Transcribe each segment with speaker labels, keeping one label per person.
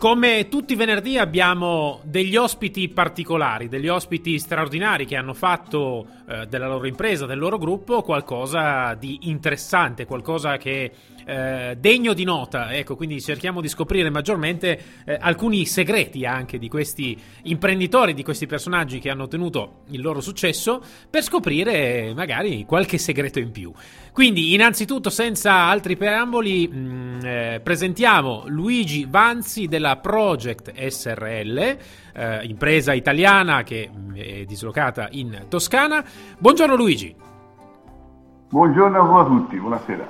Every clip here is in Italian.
Speaker 1: Come tutti i venerdì abbiamo degli ospiti particolari, degli ospiti straordinari che hanno fatto eh, della loro impresa, del loro gruppo qualcosa di interessante, qualcosa che eh, degno di nota. Ecco, quindi cerchiamo di scoprire maggiormente eh, alcuni segreti anche di questi imprenditori, di questi personaggi che hanno ottenuto il loro successo, per scoprire magari qualche segreto in più. Quindi, innanzitutto, senza altri preamboli, mh, mm, eh, presentiamo Luigi Vanzi della Project SRL, eh, impresa italiana che mm, è dislocata in Toscana. Buongiorno Luigi.
Speaker 2: Buongiorno a tutti, buonasera.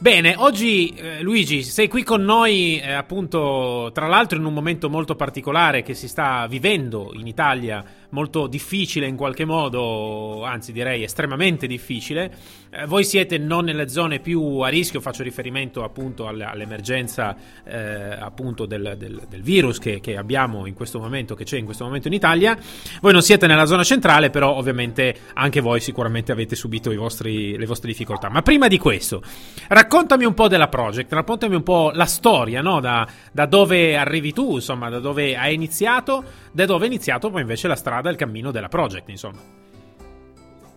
Speaker 1: Bene, oggi eh, Luigi sei qui con noi eh, appunto tra l'altro in un momento molto particolare che si sta vivendo in Italia molto difficile in qualche modo, anzi direi estremamente difficile. Eh, voi siete non nelle zone più a rischio, faccio riferimento appunto all'emergenza eh, appunto del, del, del virus che, che, abbiamo in questo momento, che c'è in questo momento in Italia. Voi non siete nella zona centrale, però ovviamente anche voi sicuramente avete subito vostri, le vostre difficoltà. Ma prima di questo, raccontami un po' della project, raccontami un po' la storia, no? da, da dove arrivi tu, insomma, da dove hai iniziato, da dove è iniziato poi invece la strada strada, il cammino della Project, insomma.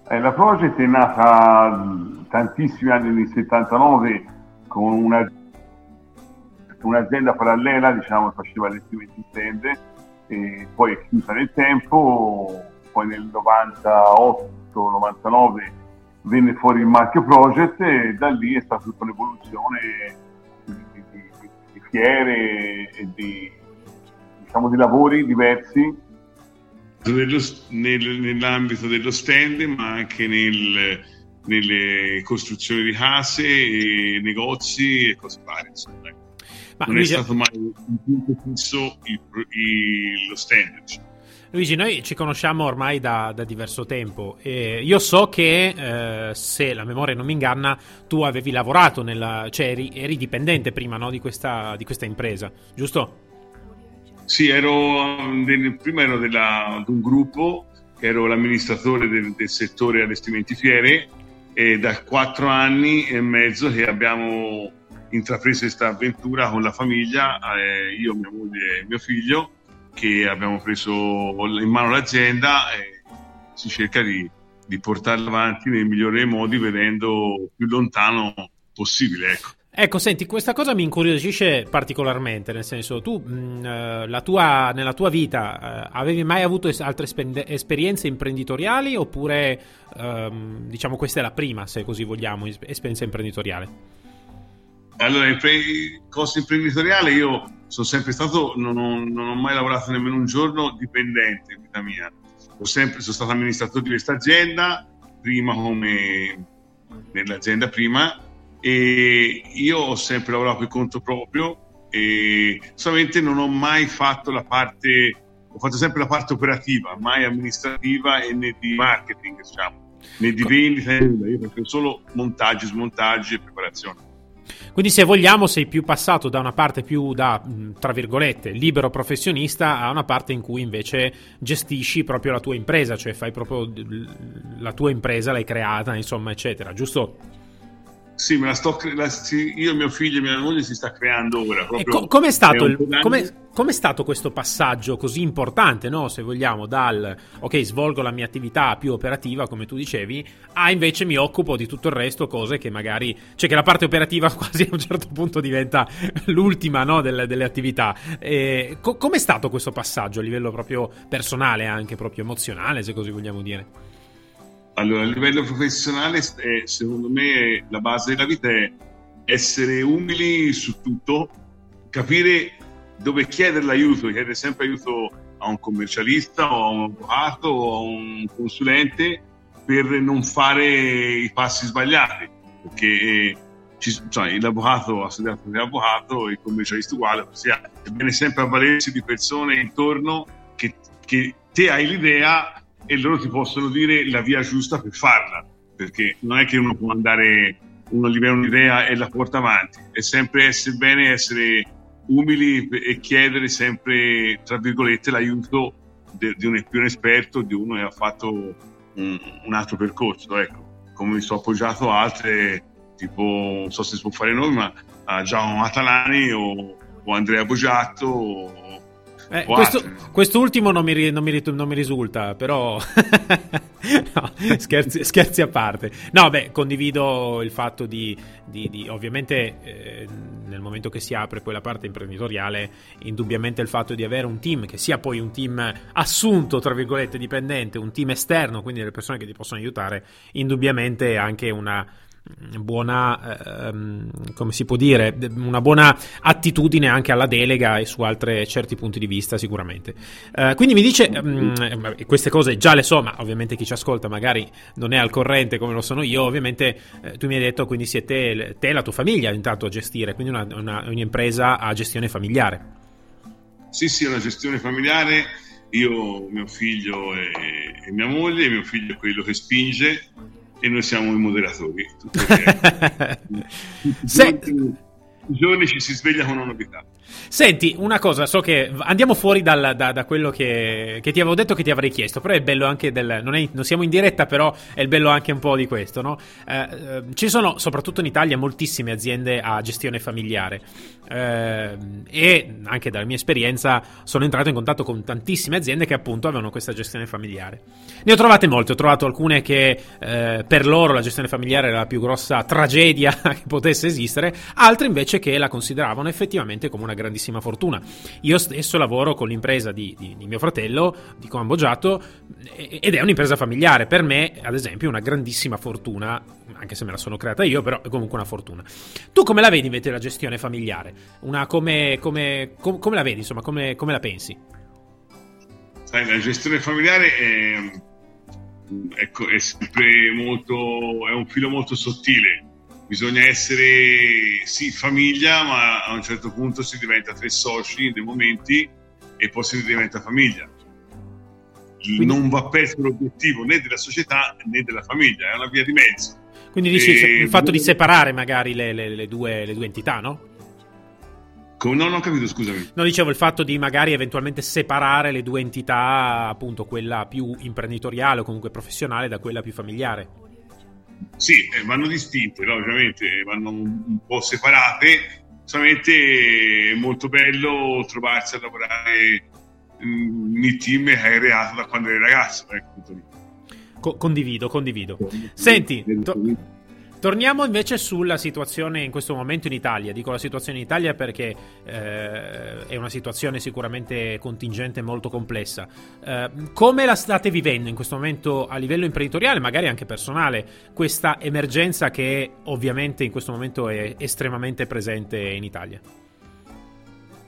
Speaker 2: Eh, la Project è nata tantissimi anni nel 79 con una, un'azienda parallela, diciamo, faceva allestimenti stand, e poi è chiusa nel tempo, poi nel 98-99 venne fuori il marchio Project e da lì è stata tutta un'evoluzione di, di, di fiere e di, diciamo, di lavori diversi
Speaker 3: dello, nel, nell'ambito dello stand, ma anche nel, nelle costruzioni di case, negozi e cose varie. Insomma. Ma non Luigi... è stato mai un punto fisso il, il, lo stand. Diciamo.
Speaker 1: Luigi, noi ci conosciamo ormai da, da diverso tempo e io so che, eh, se la memoria non mi inganna, tu avevi lavorato, nella, cioè eri, eri dipendente prima no, di, questa, di questa impresa, giusto?
Speaker 3: Sì, ero prima ero della, di un gruppo, ero l'amministratore del, del settore allestimenti fiere e da quattro anni e mezzo che abbiamo intrapreso questa avventura con la famiglia, eh, io, mia moglie e mio figlio, che abbiamo preso in mano l'azienda e si cerca di, di portarla avanti nel migliore dei modi vedendo più lontano possibile. Ecco.
Speaker 1: Ecco, senti, questa cosa mi incuriosisce particolarmente, nel senso, tu mh, mm, eh, tua, nella tua vita eh, avevi mai avuto es- altre spen- esperienze imprenditoriali oppure, ehm, diciamo, questa è la prima, se così vogliamo, esperienza imprenditoriale?
Speaker 3: Allora, impre- cosa imprenditoriale io sono sempre stato, non ho, non ho, mai lavorato nemmeno un giorno dipendente in vita mia. Ho sempre, sono stato amministratore di questa azienda, prima come nell'azienda prima, e io ho sempre lavorato per conto proprio e solamente non ho mai fatto la parte ho fatto sempre la parte operativa mai amministrativa e né di marketing diciamo né di vendita io faccio solo montaggi smontaggi e preparazione.
Speaker 1: Quindi se vogliamo sei più passato da una parte più da, tra virgolette, libero professionista a una parte in cui invece gestisci proprio la tua impresa, cioè fai proprio la tua impresa, l'hai creata, insomma, eccetera, giusto?
Speaker 3: Sì, me la sto cre- la, sì, io, mio figlio e mia moglie si sta creando ora.
Speaker 1: Co- stato il, com'è, com'è, stato questo passaggio così importante, no? se vogliamo, dal ok, svolgo la mia attività più operativa, come tu dicevi, a invece mi occupo di tutto il resto, cose che magari. cioè che la parte operativa quasi a un certo punto diventa l'ultima no? delle, delle, attività. E, co- com'è stato questo passaggio a livello proprio personale, anche proprio emozionale, se così vogliamo dire?
Speaker 3: Allora, a livello professionale, è, secondo me, la base della vita è essere umili su tutto, capire dove chiedere l'aiuto, chiedere sempre aiuto a un commercialista o a un avvocato o a un consulente per non fare i passi sbagliati, perché eh, ci, cioè, l'avvocato ha studiato per l'avvocato, il commercialista uguale, ossia è. Bene sempre avvalersi di persone intorno che, che te hai l'idea e loro ti possono dire la via giusta per farla, perché non è che uno può andare, uno viene un'idea e la porta avanti, è sempre essere bene, essere umili e chiedere sempre, tra virgolette, l'aiuto di, un più esperto, di uno che ha fatto un, un altro percorso, ecco. Come mi sono appoggiato a altre, tipo, non so se si può fare noi, ma a Giacomo Atalani o o Andrea Bogiatto o,
Speaker 1: eh, questo, quest'ultimo non mi, non, mi, non mi, risulta, però no, scherzi, scherzi, a parte. No, beh, condivido il fatto di, di, di ovviamente eh, nel momento che si apre poi la parte imprenditoriale, indubbiamente il fatto di avere un team che sia poi un team assunto, tra virgolette, dipendente, un team esterno, quindi delle persone che ti possono aiutare, indubbiamente è anche una buona, ehm, come si può dire, una buona attitudine anche alla delega e su altri certi punti di vista sicuramente. Eh, quindi mi dice, ehm, queste cose già le so, ma ovviamente chi ci ascolta magari non è al corrente come lo sono io, ovviamente eh, tu mi hai detto quindi siete te e la tua famiglia intanto a gestire, quindi una, una, un'impresa a gestione familiare.
Speaker 3: Sì, sì, è una gestione familiare. Io, mio figlio e, e mia moglie, mio figlio è quello che spinge, e noi siamo i moderatori. Se... I giorni ci si sveglia con una novità.
Speaker 1: Senti, una cosa, so che andiamo fuori dal, da, da, quello che, che, ti avevo detto che ti avrei chiesto, però è bello anche del... Non, è, non siamo in diretta, però è il bello anche un po' di questo, no? Eh, eh, ci sono, soprattutto in Italia, moltissime aziende a gestione familiare eh, e anche dalla mia esperienza sono entrato in contatto con tantissime aziende che appunto avevano questa gestione familiare. Ne ho trovate molte, ho trovato alcune che eh, per loro la gestione familiare era la più grossa tragedia che potesse esistere, altre invece che la consideravano effettivamente come una grandissima fortuna. Io stesso lavoro con l'impresa di, di, di mio fratello, di Coamboggiato, ed è un'impresa familiare. Per me, ad esempio, è una grandissima fortuna, anche se me la sono creata io, però è comunque una fortuna. Tu come la vedi invece la gestione familiare? Una, come, come, com, come, la vedi, insomma, come, come la pensi?
Speaker 3: Sai, la gestione familiare è, ecco, è sempre molto, è un filo molto sottile bisogna essere sì famiglia, ma a un certo punto si diventa tre soci in dei momenti e poi si diventa famiglia. Quindi, non va perso l'obiettivo né della società né della famiglia, è una via di mezzo.
Speaker 1: Quindi dici e... il fatto di separare magari le, le, le, due, le due, entità, no?
Speaker 3: No, non ho capito, scusami.
Speaker 1: No, dicevo il fatto di magari eventualmente separare le due entità, appunto quella più imprenditoriale o comunque professionale da quella più familiare.
Speaker 3: Sì, eh, vanno distinte, no? ovviamente vanno un po' separate. Solamente è molto bello trovarsi a lavorare nel team che hai creato da quando eri ragazzo. Ecco,
Speaker 1: Co- condivido, condivido. Senti, to- Torniamo invece sulla situazione in questo momento in Italia. Dico la situazione in Italia perché eh, è una situazione sicuramente contingente e molto complessa. Eh, come la state vivendo in questo momento a livello imprenditoriale, magari anche personale, questa emergenza che ovviamente in questo momento è estremamente presente in Italia?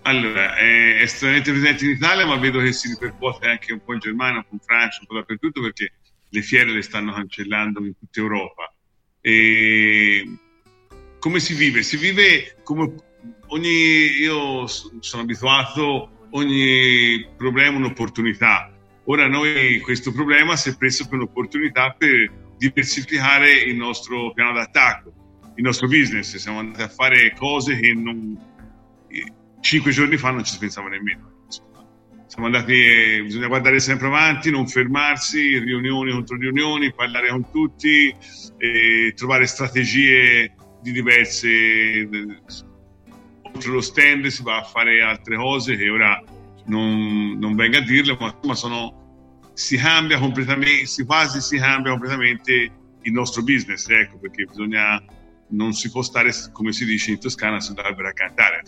Speaker 3: Allora, è estremamente presente in Italia, ma vedo che si ripercuote anche un po' in Germania, un po' in Francia, un po' dappertutto perché le fiere le stanno cancellando in tutta Europa e come si vive? Si vive come ogni. Io sono abituato, ogni problema è un'opportunità. Ora noi questo problema si è preso per un'opportunità per diversificare il nostro piano d'attacco, il nostro business. Siamo andati a fare cose che non, cinque giorni fa non ci si pensava nemmeno siamo andati, bisogna guardare sempre avanti, non fermarsi, riunioni contro riunioni, parlare con tutti, eh, trovare strategie di diverse. oltre lo stand si va a fare altre cose che ora non, non vengo a dirle, ma, ma sono, si cambia completamente, si quasi si cambia completamente il nostro business, ecco, perché bisogna non si può stare, come si dice in Toscana, sull'albero a cantare.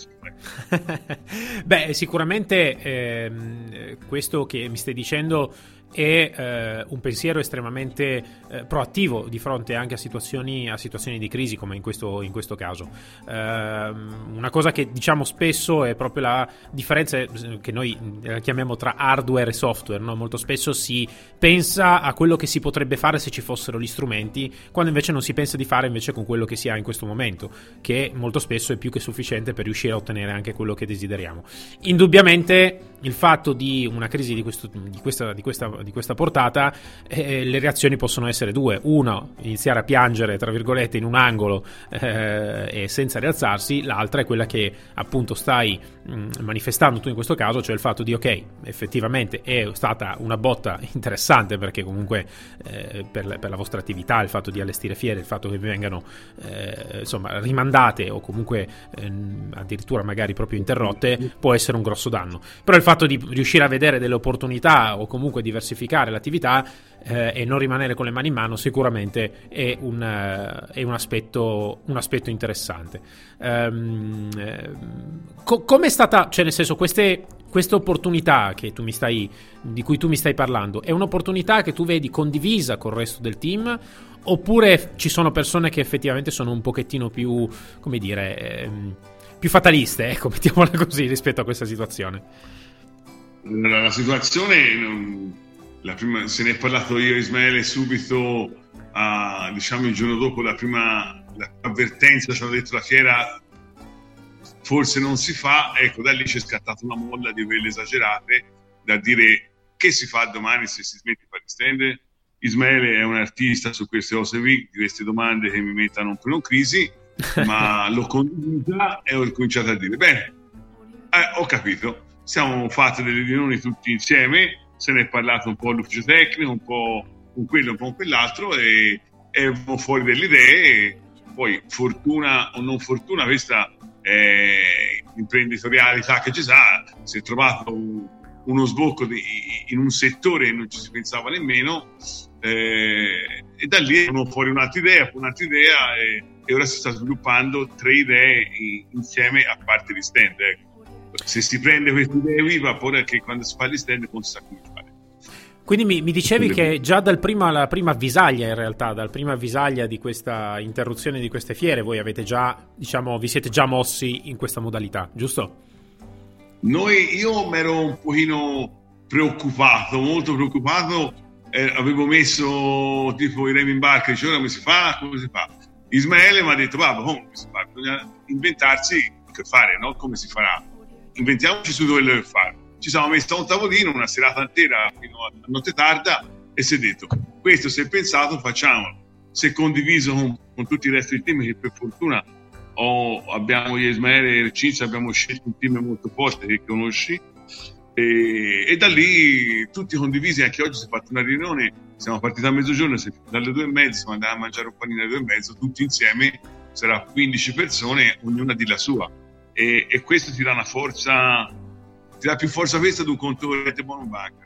Speaker 1: Beh, sicuramente ehm, questo che mi stai dicendo è eh, un pensiero estremamente eh, proattivo di fronte anche a situazioni, a situazioni di crisi come in questo, in questo caso. Eh, una cosa che diciamo spesso è proprio la differenza eh, che noi eh, chiamiamo tra hardware e software. No? Molto spesso si pensa a quello che si potrebbe fare se ci fossero gli strumenti, quando invece non si pensa di fare invece con quello che si ha in questo momento, che molto spesso è più che sufficiente per riuscire a ottenere anche quello che desideriamo. Indubbiamente il fatto di una crisi di, questo, di, questa, di, questa, di questa, portata, eh, le reazioni possono essere due. Uno, iniziare a piangere, tra virgolette, in un angolo eh, e senza rialzarsi, l'altra è quella che appunto stai mh, manifestando tu in questo caso, cioè il fatto di ok, effettivamente è stata una botta interessante perché comunque eh, per, per, la vostra attività, il fatto di allestire fiere, il fatto che vi vengano eh, insomma rimandate o comunque ehm, addirittura magari proprio interrotte può essere un grosso danno. Però il fatto di riuscire a vedere delle opportunità o comunque diversificare l'attività eh, e non rimanere con le mani in mano sicuramente è un, uh, è un, aspetto, un aspetto, interessante. Um, eh, co- come è stata, cioè nel senso, queste, questa opportunità di cui tu mi stai parlando, è un'opportunità che tu vedi condivisa col resto del team? Oppure ci sono persone che effettivamente sono un pochettino più, come dire, ehm, più fataliste, ecco, mettiamola così, rispetto a questa situazione?
Speaker 3: La situazione prima, se ne è parlato io e Ismaele subito, uh, diciamo il giorno dopo la prima avvertenza, ci hanno detto la fiera forse non si fa, ecco da lì c'è scattata una molla di quelle esagerate da dire che si fa domani se si smette di fare stand. Ismaele è un artista su queste cose di queste domande che mi mettano un po' in crisi, ma l'ho condivisa e ho cominciato a dire, bene, eh, ho capito, siamo fatti delle riunioni tutti insieme, se ne è parlato un po' all'ufficio tecnico, un po' con quello, un po' con quell'altro e, e fuori delle idee. Poi fortuna o non fortuna, questa eh, imprenditorialità che ci sa, si è trovato un, uno sbocco di, in un settore che non ci si pensava nemmeno eh, e da lì è fuori un'altra idea, un'altra idea e, e, ora si sta sviluppando tre idee insieme a parte di stand. Ecco se si prende questa idea viva, poi che quando si fa gli stand non sa come fare.
Speaker 1: Quindi mi, mi dicevi che già dal prima, prima avvisaglia, in realtà, dal prima avvisaglia di questa interruzione di queste fiere, voi avete già, diciamo, vi siete già mossi in questa modalità, giusto?
Speaker 3: Noi, io mi ero un pochino preoccupato, molto preoccupato, eh, avevo messo tipo i remi in barca, dicevo come si fa, come si fa? Ismaele mi ha detto, va, come si fa? Bisogna inventarsi che fare, no? Come si farà? Inventiamoci su dove lo fare. Ci siamo messi a un tavolino una serata intera fino a notte tarda e si è detto questo è pensato facciamolo. È condiviso con, con tutti i resti del team che per fortuna ho, abbiamo Ismaele e Cinzia abbiamo scelto un team molto forte che conosci e, e, da lì tutti condivisi anche oggi si è fatta una riunione siamo partiti a mezzogiorno dalle due e mezzo siamo andati a mangiare un panino alle due e mezzo tutti insieme sarà 15 persone ognuna di la sua e, e questo ti dà una forza, ti dà più forza questa di un conto corrente buono banca.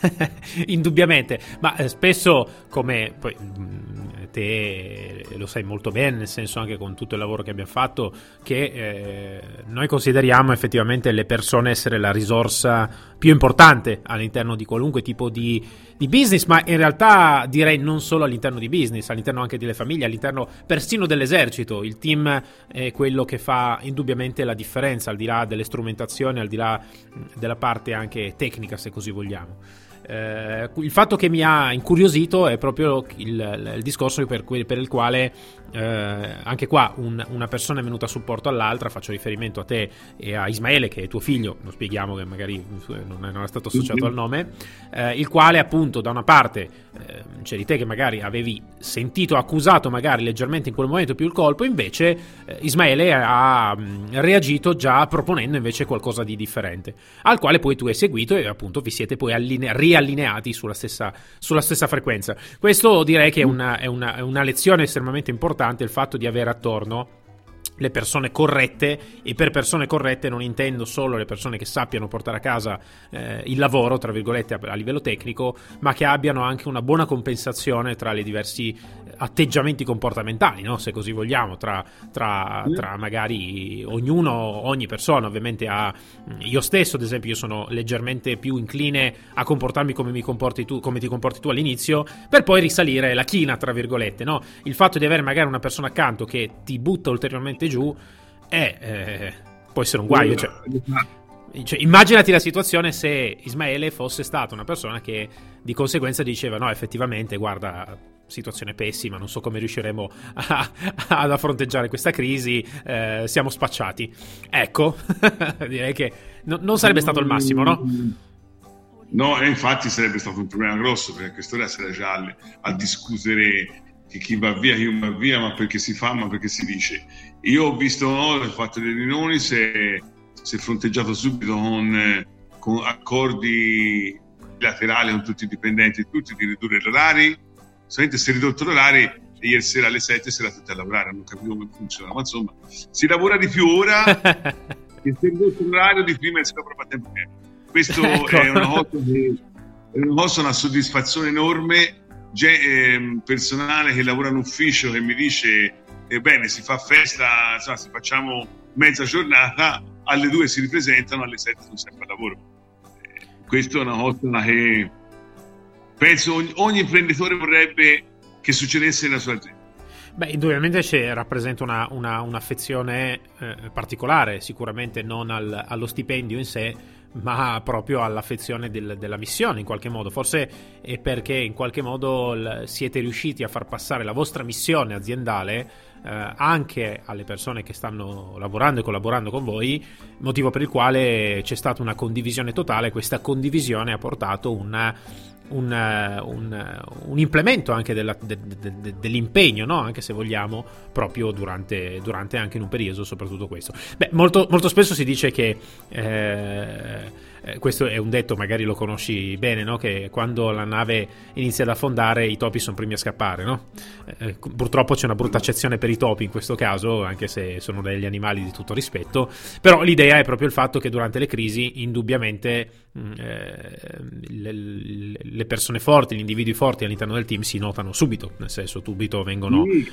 Speaker 1: Indubbiamente, ma eh, spesso come poi, mm, te lo sai molto bene, nel senso anche con tutto il lavoro che abbiamo fatto, che eh, noi consideriamo effettivamente le persone essere la risorsa più importante all'interno di qualunque tipo di, di business, ma in realtà direi non solo all'interno di business, all'interno anche delle famiglie, all'interno persino dell'esercito. Il team è quello che fa indubbiamente la differenza, al di là delle strumentazioni, al di là della parte anche tecnica, se così vogliamo. Eh, il fatto che mi ha incuriosito è proprio il, il discorso per, per, il quale eh, anche qua un, una persona è venuta a supporto all'altra, faccio riferimento a te e a Ismaele che è tuo figlio, lo spieghiamo che magari non è, non è stato associato al nome, eh, il quale appunto da una parte eh, c'eri te che magari avevi sentito, accusato magari leggermente in quel momento più il colpo, invece eh, Ismaele ha mh, reagito già proponendo invece qualcosa di differente, al quale poi tu hai seguito e appunto vi siete poi alline- riallineati sulla stessa, sulla stessa frequenza. Questo direi che è una, è una, è una lezione estremamente importante il fatto di avere attorno le persone corrette e per persone corrette non intendo solo le persone che sappiano portare a casa eh, il lavoro, tra virgolette, a, a, livello tecnico, ma che abbiano anche una buona compensazione tra i diversi eh, atteggiamenti comportamentali, no? se così vogliamo, tra, tra, tra, magari ognuno, ogni persona ovviamente ha... Io stesso, ad esempio, io sono leggermente più incline a comportarmi come, mi comporti tu, come ti comporti tu all'inizio, per poi risalire la china, tra virgolette, no? Il fatto di avere magari una persona accanto che ti butta ulteriormente giù, è, eh, può essere un guaio. Cioè, cioè, immaginati la situazione se Ismaele fosse stata una persona che di conseguenza diceva: No, effettivamente, guarda, situazione pessima, non so come riusciremo a, ad fronteggiare questa crisi, eh, siamo spacciati. Ecco, direi che no, non sarebbe stato il massimo, no?
Speaker 3: No, e infatti sarebbe stato un problema grosso perché quest'ora sarà già a discutere che chi va via, chi non va via, ma perché si fa, ma perché si dice. Io ho visto, no, ho fatto le riunioni, si è, si è fronteggiato subito con, con, accordi bilaterali con tutti i dipendenti, tutti di ridurre gli orari. Solamente si è ridotto l'orario e ieri sera alle 7 si era tutti a lavorare, non capivo come funziona, ma insomma si lavora di più ora che si è ridotto l'orario di prima e si lavora a tempo pieno. Questo ecco. è, una cosa che, è una cosa, una soddisfazione enorme eh, personale che lavora in ufficio che mi dice ebbene si fa festa, insomma, se facciamo mezza giornata, alle due si ripresentano, alle sette sono sempre al lavoro. Eh, questa è una cosa che penso ogni, ogni imprenditore vorrebbe che succedesse nella sua azienda.
Speaker 1: Beh, indubbiamente rappresenta una, una, un'affezione eh, particolare, sicuramente non al, allo stipendio in sé, ma proprio all'affezione del, della missione in qualche modo. Forse è perché in qualche modo l- siete riusciti a far passare la vostra missione aziendale eh, anche alle persone che stanno lavorando e collaborando con voi, motivo per il quale c'è stata una condivisione totale. Questa condivisione ha portato una un, eh, un, eh, un implemento anche della, de, de, de, dell'impegno, no? anche se vogliamo, proprio durante, durante, anche in un periodo, soprattutto questo. Beh, molto, molto spesso si dice che eh, eh, questo è un detto, magari lo conosci bene, no? che quando la nave inizia ad affondare i topi sono primi a scappare. No? Eh, purtroppo c'è una brutta accezione per i topi in questo caso, anche se sono degli animali di tutto rispetto, però l'idea è proprio il fatto che durante le crisi indubbiamente mm, eh, le, le, persone forti, gli individui forti all'interno del team si notano subito, nel senso subito vengono...
Speaker 3: Sì,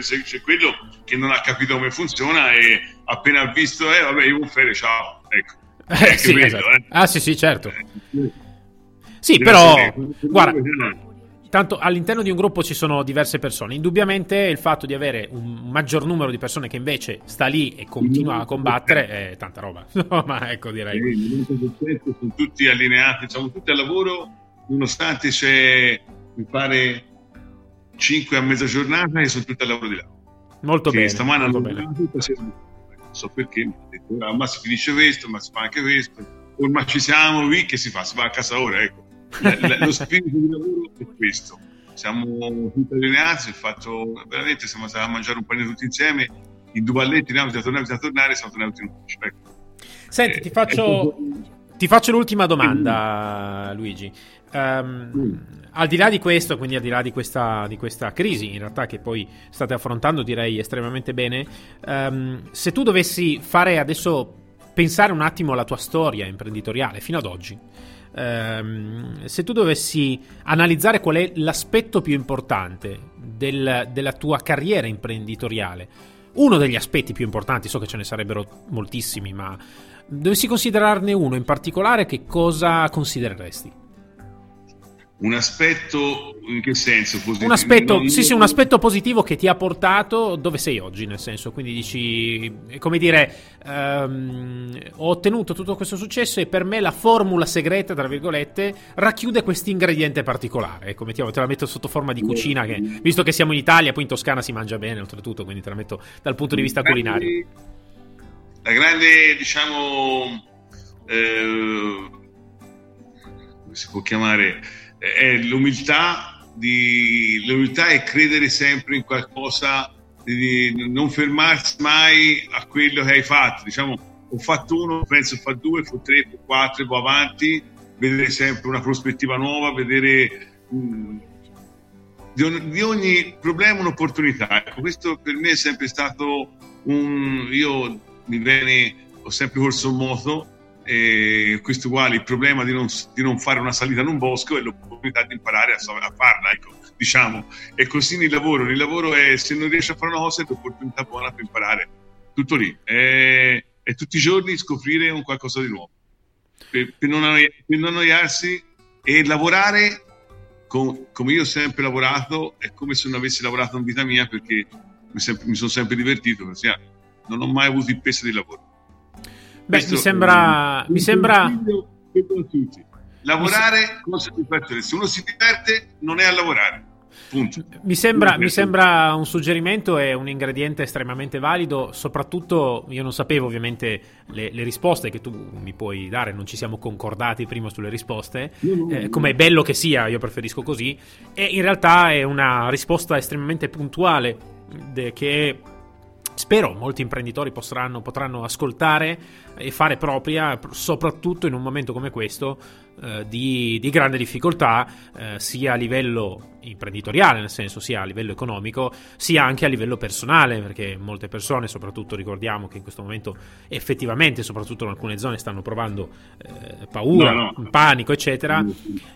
Speaker 3: c'è c'è quello che non ha capito come funziona e appena visto, eh vabbè io un fere, ciao, ecco
Speaker 1: eh, sì, vedo, esatto. eh. Ah, sì, sì, certo. Sì, però, guarda, tanto all'interno di un gruppo ci sono diverse persone. Indubbiamente il fatto di avere un maggior numero di persone che invece sta lì e continua a combattere è tanta roba. No, ma ecco, direi.
Speaker 3: Sono tutti allineati, siamo tutti al lavoro, nonostante c'è, mi pare, 5 a mezza giornata e sono tutti al lavoro di là.
Speaker 1: Molto
Speaker 3: che
Speaker 1: bene.
Speaker 3: Stamane
Speaker 1: molto
Speaker 3: bene. Tutta, so perché, mi ha detto, ah, ma si finisce questo, ma si fa anche questo, ormai ci siamo, qui che si fa? Si va a casa ora, ecco. lo spirito di lavoro è questo. Siamo tutti allineati, fatto veramente siamo stati a mangiare un panino tutti insieme, i due balletti, andiamo a tornare, a tornare, siamo tornati in ufficio. Ecco.
Speaker 1: Senti, eh, ti faccio, ti faccio l'ultima domanda, Luigi. Um, al di là di questo, quindi al di là di questa, di questa, crisi, in realtà che poi state affrontando, direi estremamente bene, um, se tu dovessi fare adesso pensare un attimo alla tua storia imprenditoriale fino ad oggi, um, se tu dovessi analizzare qual è l'aspetto più importante del, della tua carriera imprenditoriale, uno degli aspetti più importanti, so che ce ne sarebbero moltissimi, ma dovessi considerarne uno in particolare, che cosa considereresti?
Speaker 3: Un aspetto in che senso positivo?
Speaker 1: Un aspetto, non... sì, sì, un aspetto positivo che ti ha portato dove sei oggi, nel senso, quindi dici, come dire, um, ho ottenuto tutto questo successo e per me la formula segreta, tra virgolette, racchiude questo ingrediente particolare. Ecco, mettiamo, te la metto sotto forma di cucina, che, visto che siamo in Italia, poi in Toscana si mangia bene, oltretutto, quindi te la metto dal punto di vista culinario.
Speaker 3: La grande, diciamo, eh, come si può chiamare è l'umiltà, di, l'umiltà è credere sempre in qualcosa, di non fermarsi mai a quello che hai fatto. Diciamo, ho fatto uno, penso fa due, fa tre, fa quattro, poi avanti, vedere sempre una prospettiva nuova, vedere mh, mm, di, ogni, di, ogni problema un'opportunità. Ecco, questo per me è sempre stato un... Io mi viene, ho sempre corso moto e questo uguale il problema di non, di non, fare una salita in un bosco è l'opportunità di imparare a, a farla, ecco, diciamo. E così nel lavoro, nel lavoro è se non riesci a fare una cosa è l'opportunità buona per imparare, tutto lì. È, è tutti i giorni scoprire un qualcosa di nuovo, per, per, non, annoiarsi, e lavorare com, come io ho sempre lavorato, è come se non avessi lavorato in vita mia perché mi, sempre, mi sono sempre divertito, non ho mai avuto il peso di lavoro.
Speaker 1: Beh, Questo, mi sembra... Mi sembra...
Speaker 3: Lavorare con soddisfazione. Se uno si diverte, non è a lavorare. Punto.
Speaker 1: Mi sembra, mi sembra, un suggerimento e un ingrediente estremamente valido, soprattutto io non sapevo ovviamente le, le risposte che tu mi puoi dare, non ci siamo concordati prima sulle risposte, eh, come è bello che sia, io preferisco così, e in realtà è una risposta estremamente puntuale de, che spero molti imprenditori potranno, potranno ascoltare e fare propria, soprattutto in un momento come questo eh, di, di, grande difficoltà, eh, sia a livello imprenditoriale, nel senso sia a livello economico, sia anche a livello personale, perché molte persone, soprattutto ricordiamo che in questo momento effettivamente, soprattutto in alcune zone, stanno provando eh, paura, no, no. panico, eccetera.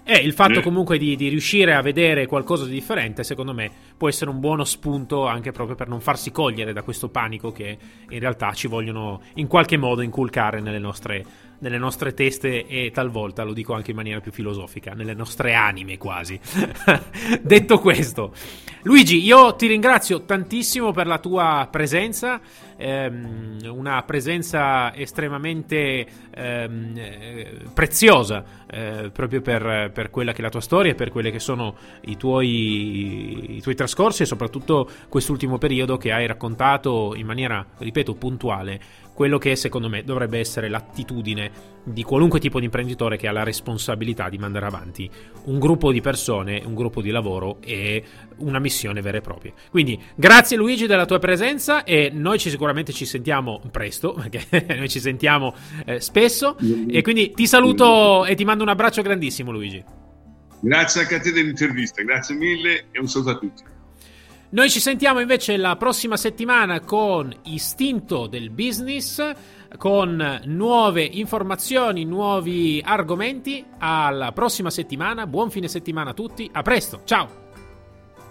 Speaker 1: E il fatto comunque di, di, riuscire a vedere qualcosa di differente, secondo me, può essere un buono spunto anche proprio per non farsi cogliere da questo panico che in realtà ci vogliono in qualche modo inculcare nelle nostre nelle nostre teste e talvolta, lo dico anche in maniera più filosofica, nelle nostre anime quasi. Detto questo, Luigi, io ti ringrazio tantissimo per la tua presenza, ehm, una presenza estremamente ehm, eh, preziosa eh, proprio per, per, quella che è la tua storia per quelli che sono i tuoi, i tuoi trascorsi e soprattutto quest'ultimo periodo che hai raccontato in maniera, ripeto, puntuale quello che secondo me dovrebbe essere l'attitudine di qualunque tipo di imprenditore che ha la responsabilità di mandare avanti un gruppo di persone, un gruppo di lavoro e una missione vera e propria. Quindi grazie Luigi della tua presenza e noi ci sicuramente ci sentiamo presto, perché noi ci sentiamo eh, spesso e quindi ti saluto e ti mando un abbraccio grandissimo Luigi.
Speaker 3: Grazie anche a te dell'intervista, grazie mille e un saluto a tutti.
Speaker 1: Noi ci sentiamo invece la prossima settimana con Istinto del Business, con nuove informazioni, nuovi argomenti. Alla prossima settimana, buon fine settimana a tutti, a presto, ciao!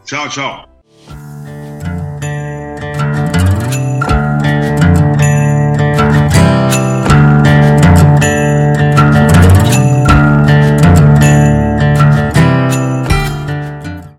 Speaker 3: Ciao ciao!